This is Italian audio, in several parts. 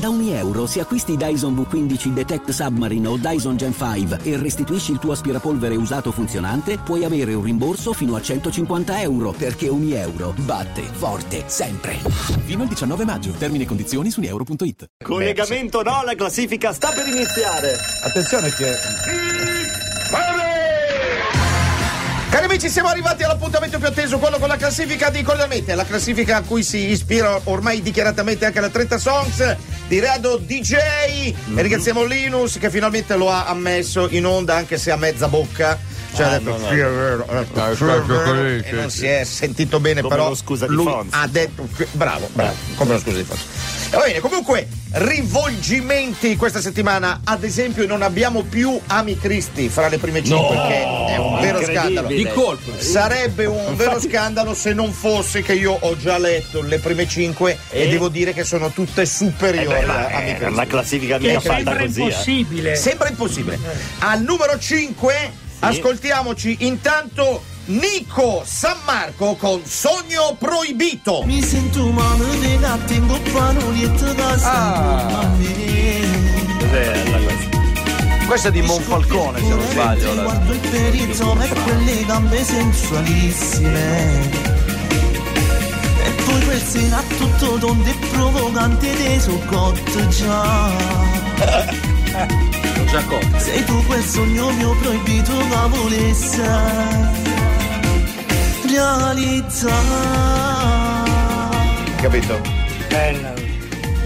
Da ogni euro, se acquisti Dyson V15 Detect Submarine o Dyson Gen 5 e restituisci il tuo aspirapolvere usato funzionante, puoi avere un rimborso fino a 150 euro, perché ogni euro batte forte sempre. Fino al 19 maggio. Termini e condizioni su euro.it. Collegamento no, la classifica sta per iniziare. Attenzione che. Cari amici, siamo arrivati all'appuntamento più atteso, quello con la classifica di Cordialmente, la classifica a cui si ispira ormai dichiaratamente anche la 30 Songs di Rado DJ. Mhm. E ringraziamo Linus che finalmente lo ha ammesso in onda, anche se a mezza bocca. Cioè, Ah, detto, no, no. "Sì, è vero, detto, "Sì, è vero", e non si è sentito bene, Come però lo scusa di lui Fonz. ha detto, bravo, bravo, come lo scusa di Fonz. E va bene, comunque, rivolgimenti questa settimana, ad esempio non abbiamo più Ami Cristi fra le prime cinque, No, che è un vero scandalo. Di colpo. Sarebbe un vero scandalo se non fosse che io ho già letto le prime cinque e, E? devo dire che sono tutte superiori Eh beh, ma a Ami Cristi. una classifica Che fatta sembra così. eh. Impossibile. Sembra impossibile. Al numero 5, ascoltiamoci intanto Nico San Marco con Sogno Proibito. Mi sento male di gatti in coppanolietto da Ah. Cos'è la classifica? Questa è di Monfalcone, se non sbaglio. Guardo il perizoma e quelle gambe sensualissime E poi quel seno tutto tonde e provocante dei suo cotto già Cotto. Sei tu quel sogno mio proibito che volesse realizzare Capito? Bella.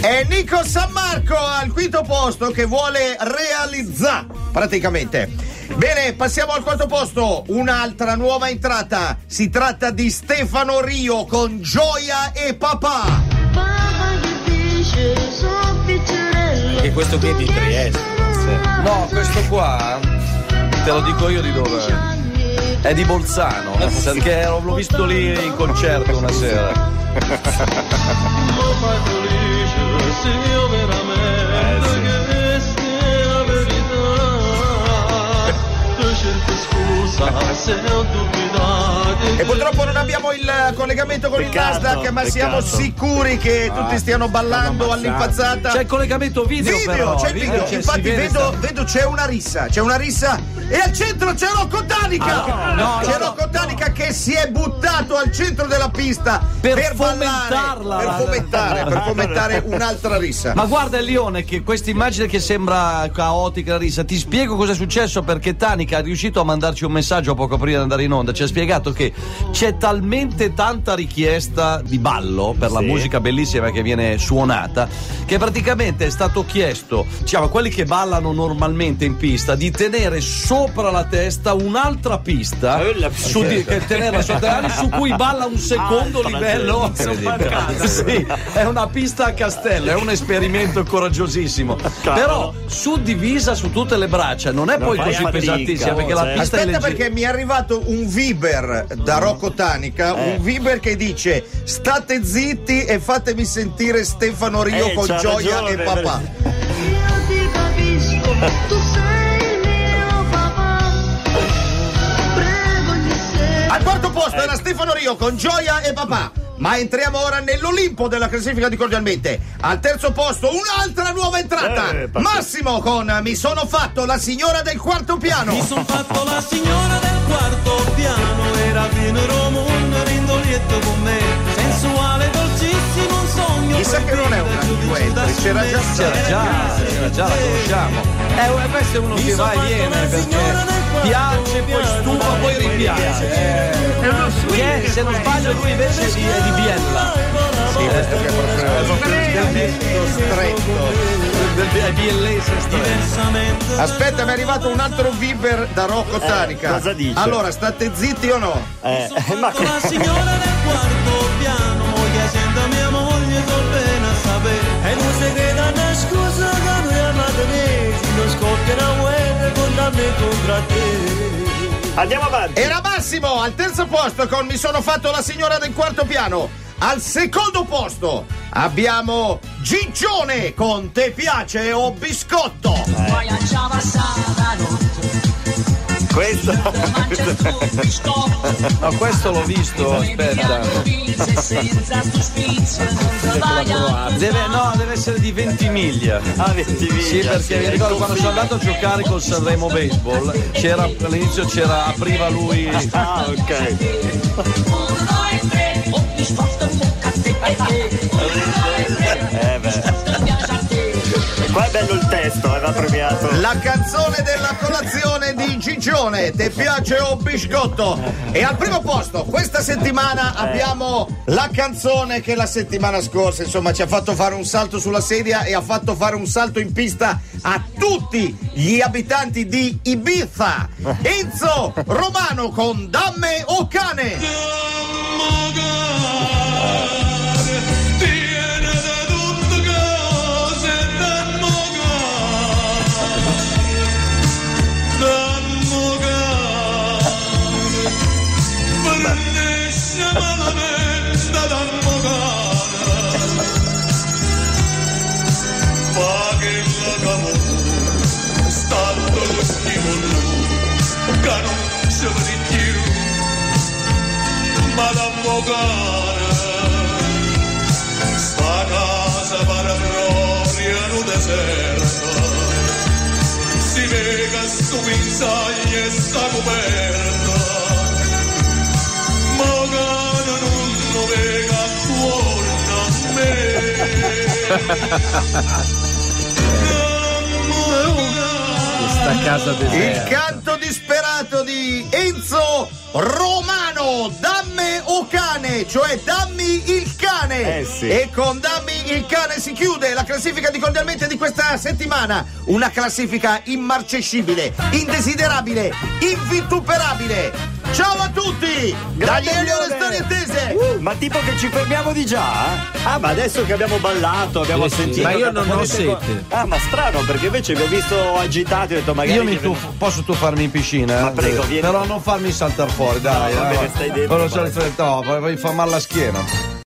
È Nico San Marco al quinto posto che vuole realizzare praticamente. Bene, passiamo al quarto posto. Un'altra nuova entrata. Si tratta di Stefano Rio con Gioia e Papà. E questo qui è di Trieste. No, questo qua, te lo dico io di dove. È di Bolzano, perché l'ho visto lì in concerto una sera. E purtroppo non abbiamo il collegamento con Peccato, il Nasdaq, ma siamo peccato. sicuri che tutti stiano ballando all'impazzata. C'è il collegamento video, Video, però. c'è il video. c'è- Infatti vedo, vedo c'è una rissa, c'è una rissa e al centro c'è Rocco Tanica. Ah, no, c'è no, no. Rocco Tanica che si è buttato al centro della pista Per ballare, fomentarla. per fomentare, per fomentare un'altra rissa. Ma guarda il Lione che questa immagine che sembra caotica, rissa, ti spiego cosa è successo perché Tanica è riuscito a mandarci un messaggio poco prima di andare in onda, ci ha spiegato che c'è talmente tanta richiesta di ballo per la Sì. musica bellissima che viene suonata che praticamente è stato chiesto, diciamo, a quelli che ballano normalmente in pista di tenere sopra la testa un'altra pista su di, che le ali, su cui balla un secondo Altra, livello sì, è una pista a castello, è un esperimento coraggiosissimo. Però suddivisa su tutte le braccia, non è Non poi così fatica, pesantissima perché la oh, pista è Aspetta leggera. perché mi è arrivato un Viber da Rocco Tanica, Eh. un Viber che dice state zitti e fatemi sentire Stefano Rio Eh, con Gioia ragione, e papà. Io ti capisco, tu sei mio papà. Prego ogni sera. Al quarto posto era Stefano Rio con Gioia e papà. Ma entriamo ora nell'Olimpo della classifica di cordialmente. Al terzo posto un'altra nuova entrata. Eh. Massimo con Mi sono fatto la signora del quarto piano. Mi son fatto la signora quarto piano Era pieno mondo rindolietto con me Sensuale, dolcissimo, un sogno Chissà che non è una influencer, c'era già C'era già, c'era già, la conosciamo. Eh, questo è uno che va e viene perché piace, poi stufa, poi ripiace. Eh, che è, se non sbaglio lui invece è di, è di Biella. Sì, questo che è proprio stretto. È biellese Aspetta, mi è arrivato un altro Viber da Rocco Tanica. cosa dice? Allora, state zitti o no? Eh, ma Con la signora del quarto piano Moglie senta mia moglie bene a sapere E non si creda una scusa che noi amate me non scoppia una guerra contro me contro te andiamo avanti. Era Massimo al terzo posto con Mi sono fatto la signora del quarto piano. Al secondo posto abbiamo Gigione con Te piace o biscotto. Questo. No, questo l'ho visto, aspetta. Deve, no, deve essere di Ventimiglia. Ah, Ventimiglia. Sì, perché mi ricordo quando sono andato a giocare col Sanremo Baseball, c'era, all'inizio c'era, apriva lui. Ah, ok. Eh beh. Qua è bello il testo, eh, va premiato. La canzone della colazione di Ciccione, ti piace o biscotto? E al primo posto, questa settimana abbiamo la canzone che la settimana scorsa, insomma, ci ha fatto fare un salto sulla sedia e ha fatto fare un salto in pista a tutti gli abitanti di Ibiza. Enzo Romano con Damme o cane. Madame Mogara, sta casa pare proprio in un deserto, si vega sto pinzaglia e sta coperta, Mogara non lo vega torna a me. Sta casa Il deserta. canto disperato di Enzo Romano, damme o cane, cioè dammi il cane. Eh sì. E con dammi il cane si chiude la classifica di cordialmente di questa settimana. Una classifica immarcescibile, indesiderabile, invituperabile. Ciao a tutti! Dagli Elio le storie attese! Uh, ma tipo che ci fermiamo di già? Ah, ma adesso che abbiamo ballato, abbiamo Sì, sentito. Ma io non ho sete. Ah, ma strano, perché invece vi ho visto agitati, ho detto magari. Io mi che- tuffo- posso tuffarmi in piscina? eh? Ma prego, vieni. Però non farmi saltare fuori, dai. No, va dai. bene, stai dentro, Non lo so, guarda. no, poi poi fa male la schiena.